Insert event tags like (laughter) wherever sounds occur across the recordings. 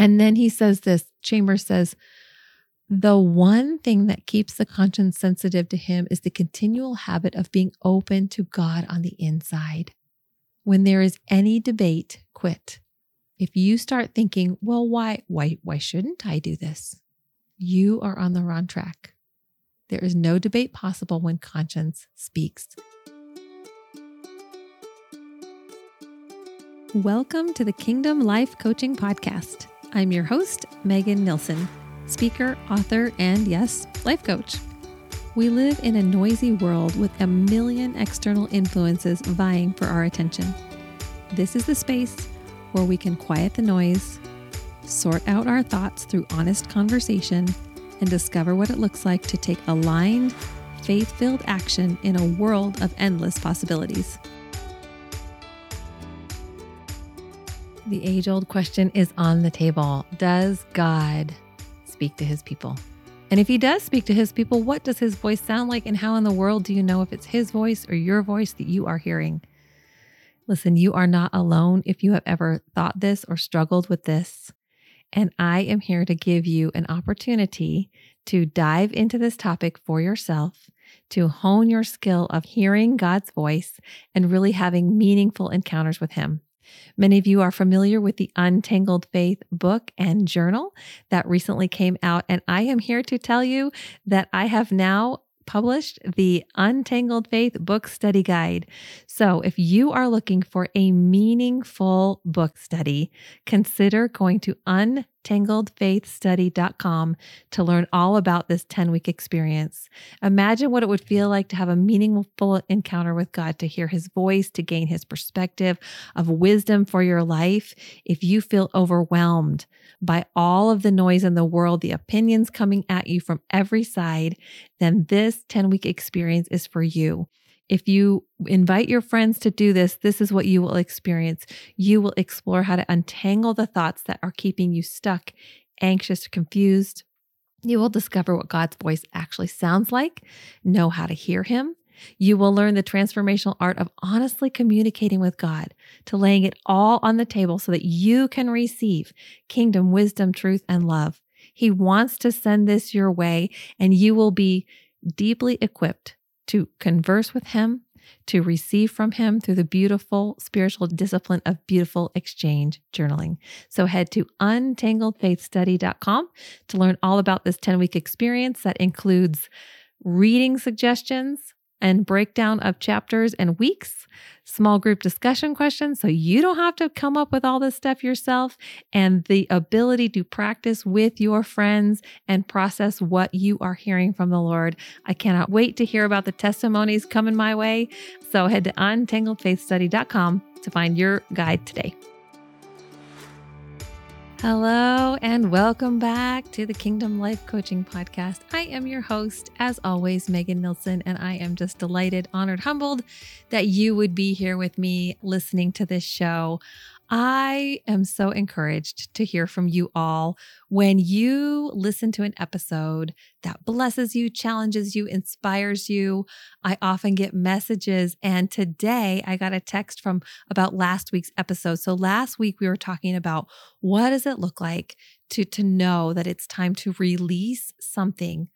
And then he says this Chambers says, the one thing that keeps the conscience sensitive to him is the continual habit of being open to God on the inside. When there is any debate, quit. If you start thinking, well, why, why, why shouldn't I do this? You are on the wrong track. There is no debate possible when conscience speaks. Welcome to the Kingdom Life Coaching Podcast. I'm your host, Megan Nilsson, speaker, author, and yes, life coach. We live in a noisy world with a million external influences vying for our attention. This is the space where we can quiet the noise, sort out our thoughts through honest conversation, and discover what it looks like to take aligned, faith filled action in a world of endless possibilities. The age old question is on the table Does God speak to his people? And if he does speak to his people, what does his voice sound like? And how in the world do you know if it's his voice or your voice that you are hearing? Listen, you are not alone if you have ever thought this or struggled with this. And I am here to give you an opportunity to dive into this topic for yourself, to hone your skill of hearing God's voice and really having meaningful encounters with Him. Many of you are familiar with the Untangled Faith book and journal that recently came out. And I am here to tell you that I have now published the Untangled Faith Book Study Guide. So, if you are looking for a meaningful book study, consider going to untangledfaithstudy.com to learn all about this 10 week experience. Imagine what it would feel like to have a meaningful encounter with God, to hear his voice, to gain his perspective of wisdom for your life. If you feel overwhelmed by all of the noise in the world, the opinions coming at you from every side, then this 10 week experience is for you. If you invite your friends to do this, this is what you will experience. You will explore how to untangle the thoughts that are keeping you stuck, anxious, confused. You will discover what God's voice actually sounds like, know how to hear Him. You will learn the transformational art of honestly communicating with God, to laying it all on the table so that you can receive kingdom wisdom, truth, and love. He wants to send this your way, and you will be deeply equipped to converse with Him, to receive from Him through the beautiful spiritual discipline of beautiful exchange journaling. So head to untangledfaithstudy.com to learn all about this 10 week experience that includes reading suggestions, and breakdown of chapters and weeks, small group discussion questions so you don't have to come up with all this stuff yourself, and the ability to practice with your friends and process what you are hearing from the Lord. I cannot wait to hear about the testimonies coming my way. So head to untangledfaithstudy.com to find your guide today. Hello, and welcome back to the Kingdom Life Coaching Podcast. I am your host, as always, Megan Nilsson, and I am just delighted, honored, humbled that you would be here with me listening to this show. I am so encouraged to hear from you all when you listen to an episode that blesses you, challenges you, inspires you. I often get messages, and today I got a text from about last week's episode. So last week we were talking about what does it look like to to know that it's time to release something,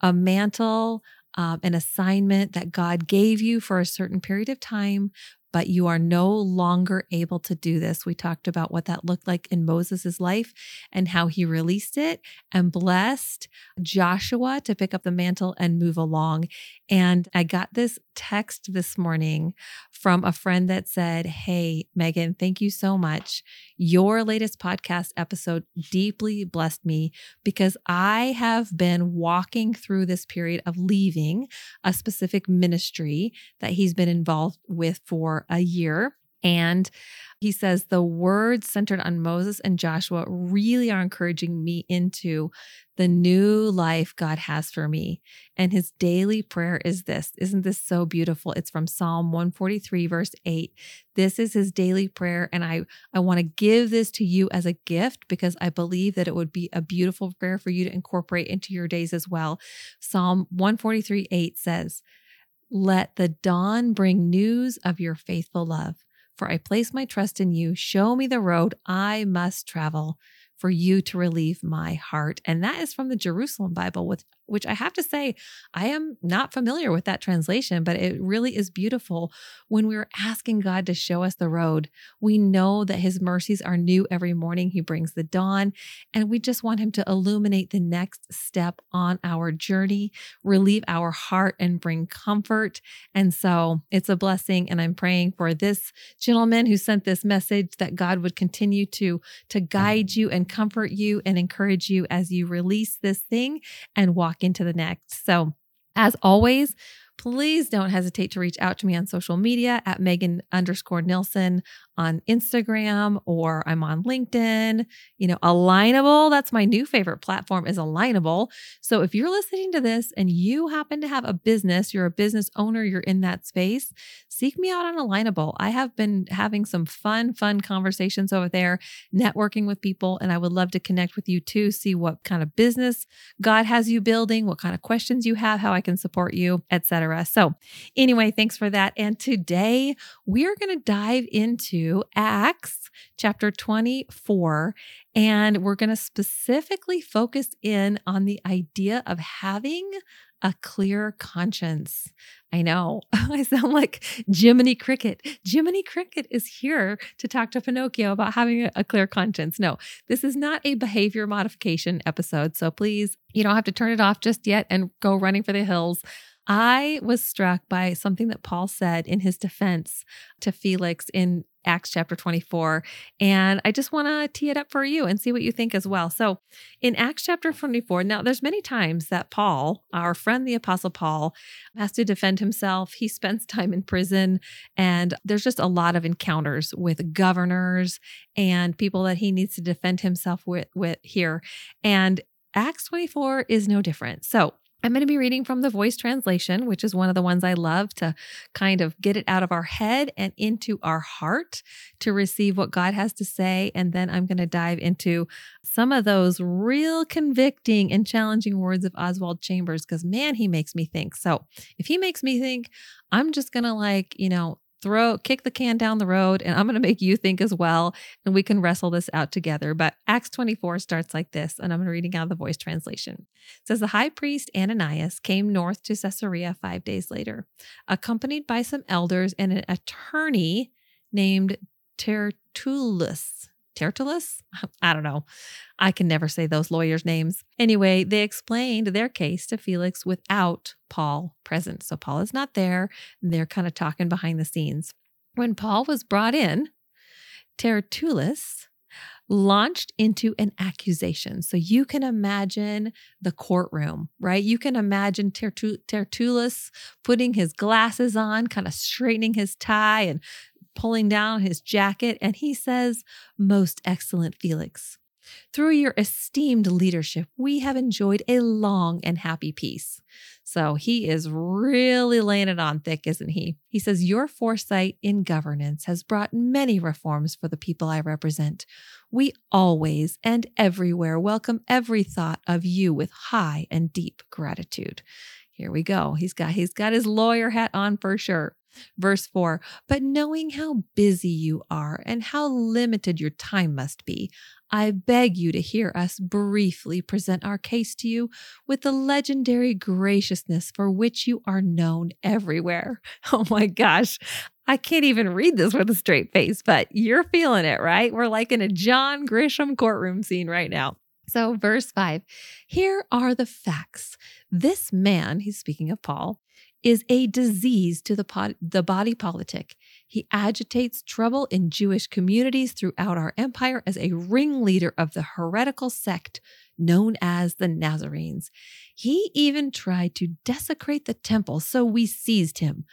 a mantle, um, an assignment that God gave you for a certain period of time, but you are no longer able to do this. We talked about what that looked like in Moses' life and how he released it and blessed Joshua to pick up the mantle and move along. And I got this text this morning from a friend that said, Hey, Megan, thank you so much. Your latest podcast episode deeply blessed me because I have been walking through this period of leaving a specific ministry that he's been involved with for a year. And he says the words centered on Moses and Joshua really are encouraging me into the new life God has for me. And his daily prayer is this. Isn't this so beautiful? It's from Psalm 143, verse 8. This is his daily prayer. And I, I want to give this to you as a gift because I believe that it would be a beautiful prayer for you to incorporate into your days as well. Psalm 143, 8 says, let the dawn bring news of your faithful love. For I place my trust in you. Show me the road I must travel. for you to relieve my heart. And that is from the Jerusalem Bible, with which I have to say, I am not familiar with that translation, but it really is beautiful. When we're asking God to show us the road, we know that His mercies are new every morning. He brings the dawn, and we just want Him to illuminate the next step on our journey, relieve our heart, and bring comfort. And so it's a blessing. And I'm praying for this gentleman who sent this message that God would continue to, to guide mm. you and comfort you and encourage you as you release this thing and walk into the next. So, as always, please don't hesitate to reach out to me on social media at Megan underscore Nilsson on Instagram or I'm on LinkedIn. You know, Alignable, that's my new favorite platform is Alignable. So if you're listening to this and you happen to have a business, you're a business owner, you're in that space, seek me out on Alignable. I have been having some fun, fun conversations over there, networking with people, and I would love to connect with you too, see what kind of business God has you building, what kind of questions you have, how I can support you, etc. So anyway, thanks for that. And today we are going to dive into Acts chapter 24, and we're going to specifically focus in on the idea of having a clear conscience. I know (laughs) I sound like Jiminy Cricket. Jiminy Cricket is here to talk to Pinocchio about having a, clear conscience. No, this is not a behavior modification episode. So please, you don't have to turn it off just yet and go running for the hills. I was struck by something that Paul said in his defense to Felix in Acts chapter 24. And I just want to tee it up for you and see what you think as well. So in Acts chapter 24, now there's many times that Paul, our friend, the apostle Paul, has to defend himself. He spends (laughs) time in prison and there's just a lot of encounters with governors and people that he needs to defend himself with, with here. And Acts 24 is no different. So I'm going to be reading from the voice translation, which is one of the ones I love to kind of get it out of our head and into our heart to receive what God has to say. And then I'm going to dive into some of those real convicting and challenging words of Oswald Chambers because, man, he makes me think. So if he makes me think, I'm just going to like, you know, throw kick the can down the road and I'm going to make you think as well and we can wrestle this out together. But Acts 24 starts like this and I'm reading out the voice translation. It says the high priest Ananias came north to Caesarea 5 days later, accompanied by some elders and an attorney named Tertullus. Tertullus? (laughs) I don't know. I can never say those lawyers' names. Anyway, they explained their case to Felix without Paul present. So Paul is not there. They're kind of talking behind the scenes. When Paul was brought in, Tertullus launched into an accusation. So you can imagine the courtroom, right? You can imagine Tertullus putting his glasses on, kind of straightening his tie and pulling down his jacket, and he says, Most excellent Felix, through your esteemed leadership, we have enjoyed a long and happy peace. So he is really laying it on thick, isn't he? He says, Your foresight in governance has brought many reforms for the people I represent. We always and everywhere welcome every thought of you with high and deep gratitude. Here we go. He's got he's got his lawyer hat on for sure. Verse 4 But knowing how busy you are and how limited your time must be, I beg you to hear us briefly present our case to you with the legendary graciousness for which you are known everywhere. (laughs) Oh my gosh. I can't even read this with a straight face, but you're feeling it, right? We're like in a John Grisham courtroom scene right now. So, verse 5 here are the facts. This man, he's speaking of Paul, is a disease to the, the body politic. He agitates trouble in Jewish communities throughout our empire as a ringleader of the heretical sect known as the Nazarenes. He even tried to desecrate the temple, so we seized him.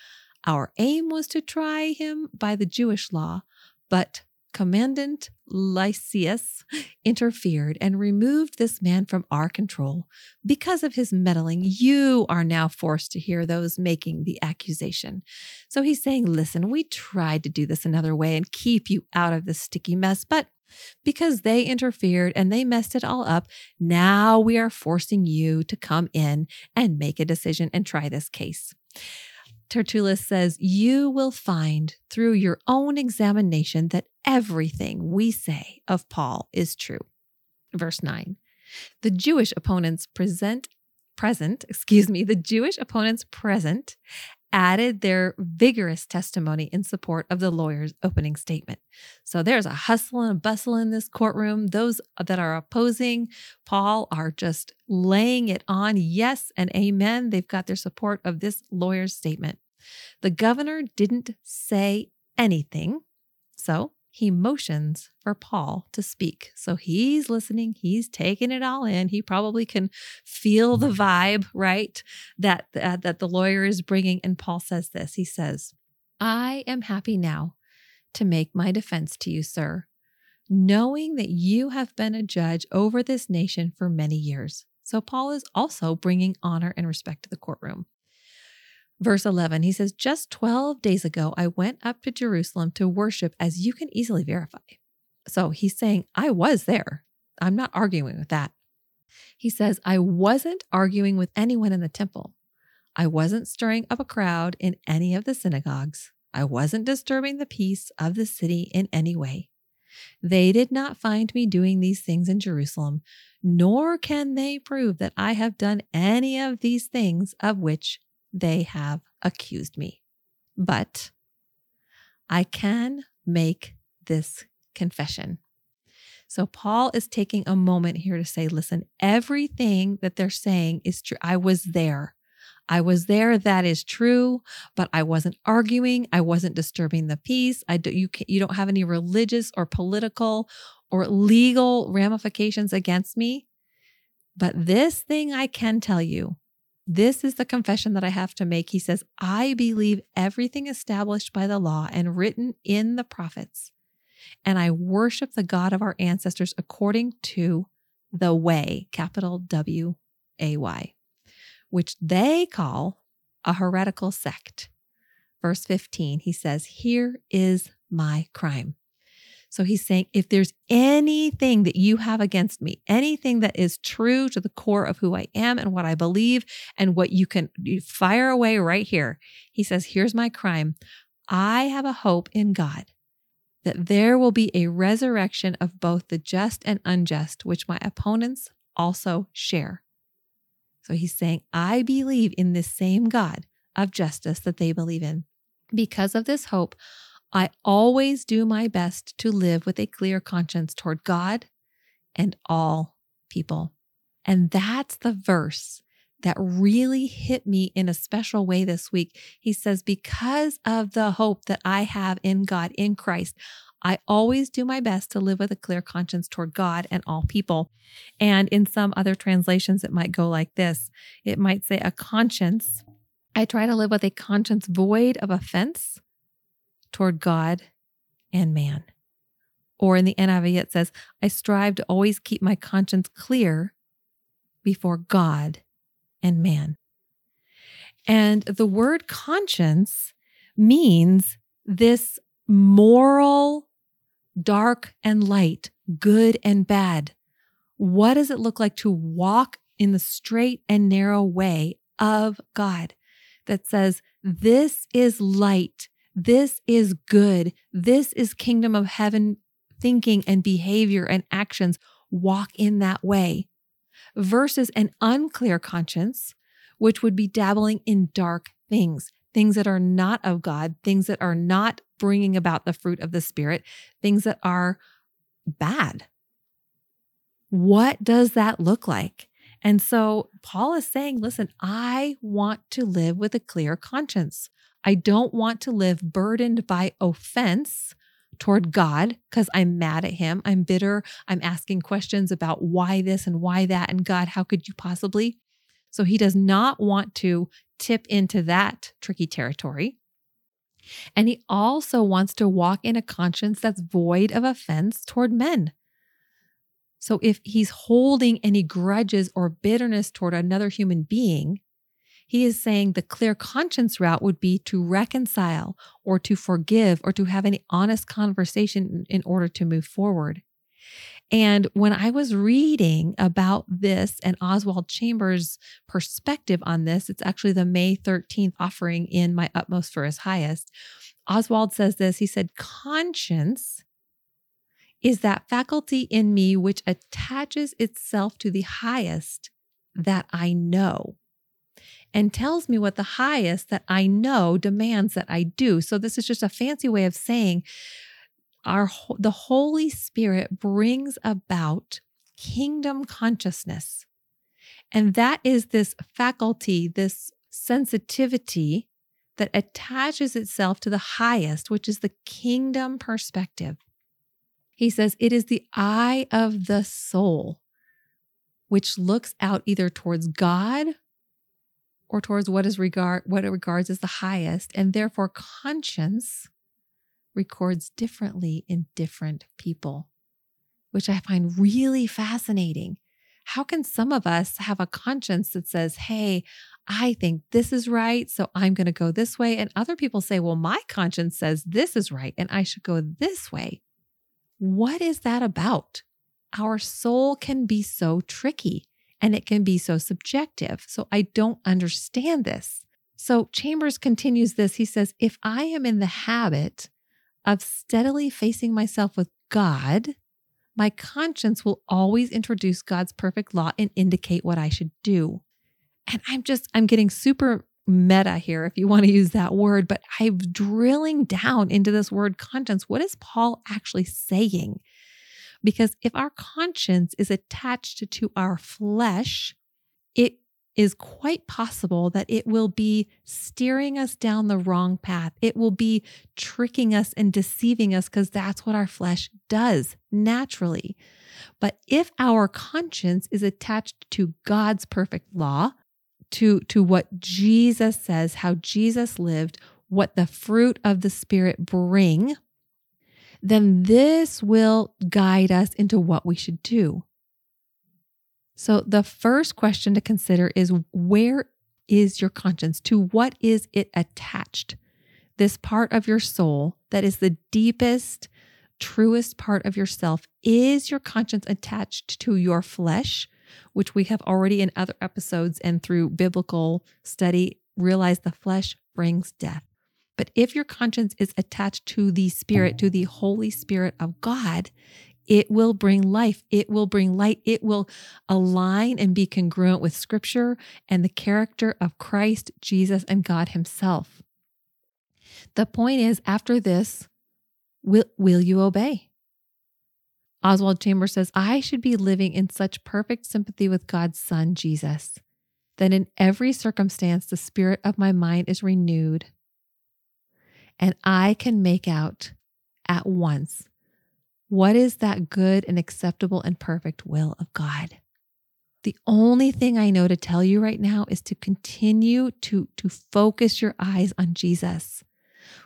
Our aim was to try him by the Jewish law, but Commandant Lysias interfered and removed this man from our control. Because of his meddling, you are now forced to hear those making the accusation. So he's saying, Listen, we tried to do this another way and keep you out of this sticky mess, but because they interfered and they messed it all up, now we are forcing you to come in and make a decision and try this case. Tertullus says, You will find through your own examination that everything we say of Paul is true. Verse 9 The Jewish opponents present present, excuse me, the Jewish opponents present added their vigorous testimony in support of the lawyer's opening statement. So there's a hustle and a bustle in this courtroom. Those that are opposing Paul are just laying it on yes and amen. They've got their support of this lawyer's statement. The governor didn't say anything. So he motions for Paul to speak. So he's listening, he's taking it all in. He probably can feel the vibe, right? That uh, that the lawyer is bringing and Paul says this. He says, "I am happy now to make my defense to you, sir, knowing that you have been a judge over this nation for many years." So Paul is also bringing honor and respect to the courtroom verse 11, he says, Just 12 days ago, I went up to Jerusalem to worship, as you can easily verify. So he's saying, I was there. I'm not arguing with that. He says, I wasn't arguing with anyone in the temple. I wasn't stirring up a crowd in any of the synagogues. I wasn't disturbing the peace of the city in any way. They did not find me doing these things in Jerusalem, nor can they prove that I have done any of these things of which they have accused me. But I can make this confession. So, Paul is taking a moment here to say, listen, everything that they're saying is true. I was there. I was there. That is true, but I wasn't arguing. I wasn't disturbing the peace. I do, you, you don't have any religious or political or legal ramifications against me. But this thing I can tell you this is the confession that I have to make. He says, I believe everything established by the law and written in the prophets, and I worship the God of our ancestors according to the way, capital W A Y, which they call a heretical sect. Verse 15, he says, Here is my crime. So he's saying, if there's anything that you have against me, anything that is true to the core of who I am and what I believe and what you can fire away right here, he says, here's my crime. I have a hope in God that there will be a resurrection of both the just and unjust, which my opponents also share. So he's saying, I believe in this same God of justice that they believe in. Because of this hope, I always do my best to live with a clear conscience toward God and all people. And that's the verse that really hit me in a special way this week. He says, Because of the hope that I have in God, in Christ, I always do my best to live with a clear conscience toward God and all people. And in some other translations, it might go like this it might say, A conscience. I try to live with a conscience void of offense toward God and man. Or in the NIV, it says, I strive to always keep my conscience clear before God and man. And the word conscience means this moral, dark and light, good and bad. What does it look like to walk in the straight and narrow way of God that says, This is light this is good. This is kingdom of heaven thinking and behavior and actions. Walk in that way versus an unclear conscience, which would be dabbling in dark things, things that are not of God, things that are not bringing about the fruit of the Spirit, things that are bad. What does that look like? And so Paul is saying, listen, I want to live with a clear conscience. I don't want to live burdened by offense toward God because I'm mad at him. I'm bitter. I'm asking questions about why this and why that. And God, how could you possibly? So he does not want to tip into that tricky territory. And he also wants to walk in a conscience that's void of offense toward men. So if he's holding any grudges or bitterness toward another human being, he is saying the clear conscience route would be to reconcile or to forgive or to have any honest conversation in order to move forward. And when I was reading about this and Oswald Chambers' perspective on this, it's actually the May 13th offering in My Utmost for His Highest. Oswald says this he said, Conscience is that faculty in me which attaches itself to the highest that I know and tells me what the highest that I know demands that I do. So this is just a fancy way of saying our the Holy Spirit brings about kingdom consciousness. And that is this faculty, this sensitivity that attaches itself to the highest, which is the kingdom perspective. He says it is the eye of the soul, which looks out either towards God or towards what is regard what it regards as the highest, and therefore conscience records differently in different people, which I find really fascinating. How can some of us have a conscience that says, Hey, I think this is right, so I'm going to go this way. And other people say, Well, my conscience says this is right, and I should go this way. What is that about? Our soul can be so tricky and it can be so subjective. So I don't understand this. So Chambers continues this. He says, If I am in the habit of steadily facing myself with God, my conscience will always introduce God's perfect law and indicate what I should do. And I'm just, I'm getting super meta here, if you want to use that word, but I'm drilling down into this word conscience. What is Paul actually saying? Because if our conscience is attached to our flesh, it is quite possible that it will be steering us down the wrong path. It will be tricking us and deceiving us because that's what our flesh does naturally. But if our conscience is attached to God's perfect law, to, to what Jesus says, how Jesus lived, what the fruit of the Spirit bring, then this will guide us into what we should do. So, the first question to consider is where is your conscience? To what is it attached? This part of your soul that is the deepest, truest part of yourself. Is your conscience attached to your flesh, which we have already in other episodes and through biblical study realized the flesh brings death? But if your conscience is attached to the Spirit, to the Holy Spirit of God, it will bring life. It will bring light. It will align and be congruent with Scripture and the character of Christ, Jesus, and God Himself. The point is, after this, will, will you obey? Oswald Chambers says, I should be living in such perfect sympathy with God's Son, Jesus, that in every circumstance the spirit of my mind is renewed and I can make out at once what is that good and acceptable and perfect will of God. The only thing I know to tell you right now is to continue to, to focus your eyes on Jesus.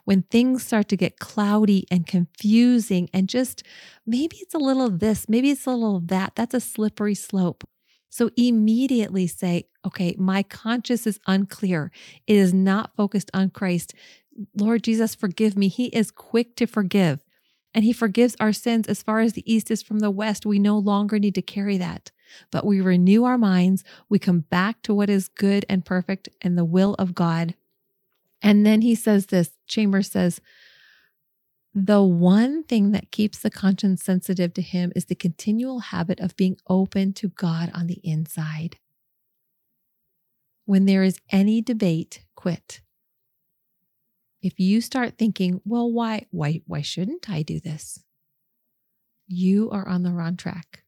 When things start to get cloudy and confusing, and just maybe it's a little this, maybe it's a little that, that's a slippery slope. So immediately say, okay, my conscience is unclear. It is not focused on Christ. Lord Jesus, forgive me. He is quick to forgive and he forgives our sins as far as the east is from the west. We no longer need to carry that, but we renew our minds. We come back to what is good and perfect and the will of God. And then he says this Chambers says, the one thing that keeps the conscience sensitive to him is the continual habit of being open to God on the inside. When there is any debate, quit. If you start thinking, well, why, why, why shouldn't I do this? You are on the wrong track.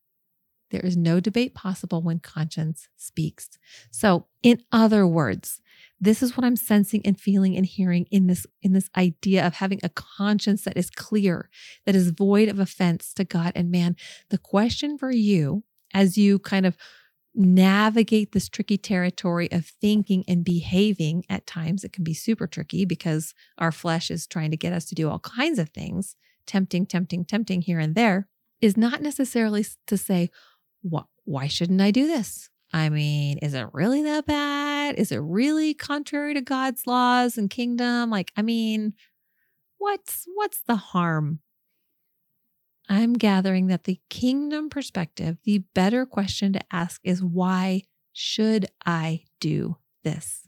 There is no debate possible when conscience speaks. So, in other words, this is what I'm sensing and feeling and hearing in this in this idea of having a conscience that is clear, that is void of offense to God and man. The question for you as you kind of navigate this tricky territory of thinking and behaving. At times it can be super tricky because our flesh is trying to get us to do all kinds of things. Tempting tempting tempting here and there is not necessarily to say why shouldn't i do this? I mean is it really that bad? Is it really contrary to god's laws and kingdom? Like i mean what's what's the harm I'm gathering that the kingdom perspective, the better question to ask is why should I do this?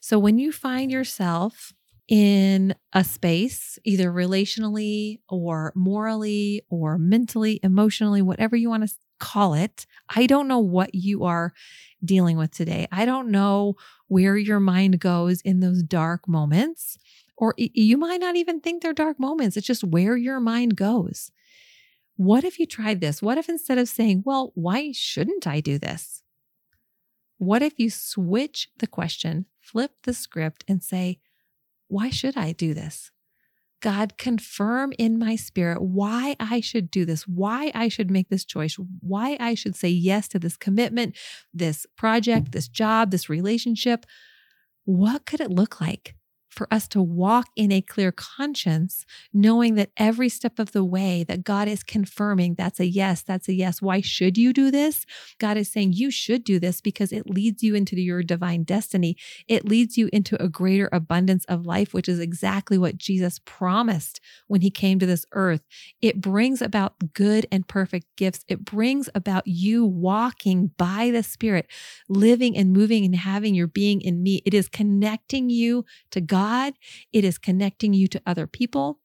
So when you find yourself in a space, either relationally or morally or mentally, emotionally, whatever you want to call it. I don't know what you are dealing with today. I don't know where your mind goes in those dark moments, or you might not even think they're dark moments. It's just where your mind goes. What if you tried this? What if instead of saying, well, why shouldn't I do this? What if you switch the question, flip the script, and say, why should I do this? God, confirm in my spirit why I should do this, why I should make this choice, why I should say yes to this commitment, this project, this job, this relationship. What could it look like? For us to walk in a clear conscience, knowing that every step of the way that God is confirming that's a yes, that's a yes. Why should you do this? God is saying you should do this because it leads you into your divine destiny. It leads you into a greater abundance of life, which is exactly what Jesus promised when he came to this earth. It brings about good and perfect gifts. It brings about you walking by the Spirit, living and moving and having your being in me. It is connecting you to God God, it is connecting you to other people.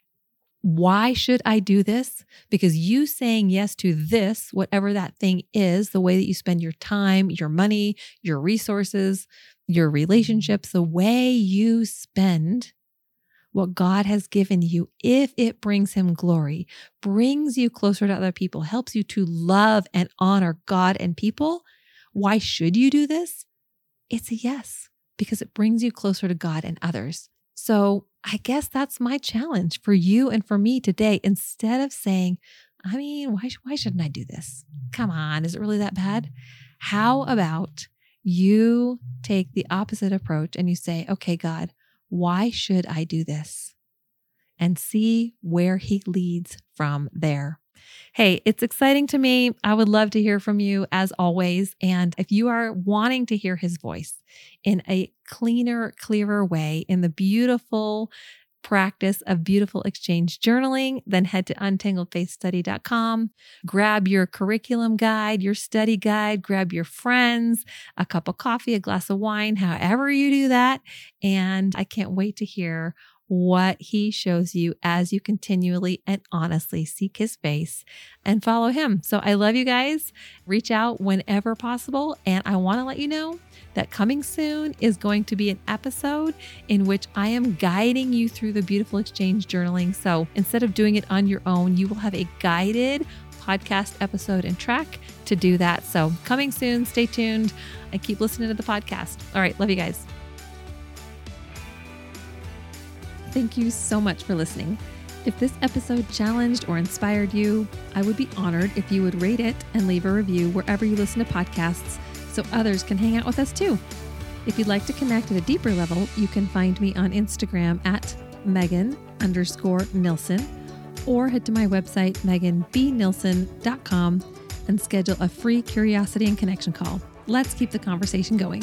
Why should I do this? Because you saying yes to this, whatever that thing is, the way that you spend your time, your money, your resources, your relationships, the way you spend what God has given you, if it brings Him glory, brings you closer to other people, helps you to love and honor God and people, why should you do this? It's a yes, because it brings you closer to God and others. So I guess that's my challenge for you and for me today. Instead of saying, I mean, why, why shouldn't I do this? Come on, is it really that bad? How about you take the opposite approach and you say, okay, God, why should I do this? And see where He leads from there. Hey, it's exciting to me. I would love to hear from you as always. And if you are wanting to hear his voice in a cleaner, clearer way, in the beautiful, practice of beautiful exchange journaling, then head to untangledfaithstudy.com. Grab your curriculum guide, your study guide, grab your friends, a cup of coffee, a glass of wine, however you do that. And I can't wait to hear what he shows you as you continually and honestly seek his face and follow him. So I love you guys. Reach out whenever possible. And I want to let you know that coming soon is going to be an episode in which I am guiding you through the beautiful exchange journaling. So instead of doing it on your own, you will have a guided podcast episode and track to do that. So coming soon, stay tuned and keep listening to the podcast. All right, love you guys. Thank you so much for listening. If this episode challenged or inspired you, I would be honored if you would rate it and leave a review wherever you listen to podcasts so others can hang out with us too. If you'd like to connect at a deeper level, you can find me on Instagram at Megan underscore Nilsson or head to my website, meganbnilsson.com and schedule a free curiosity and connection call. Let's keep the conversation going.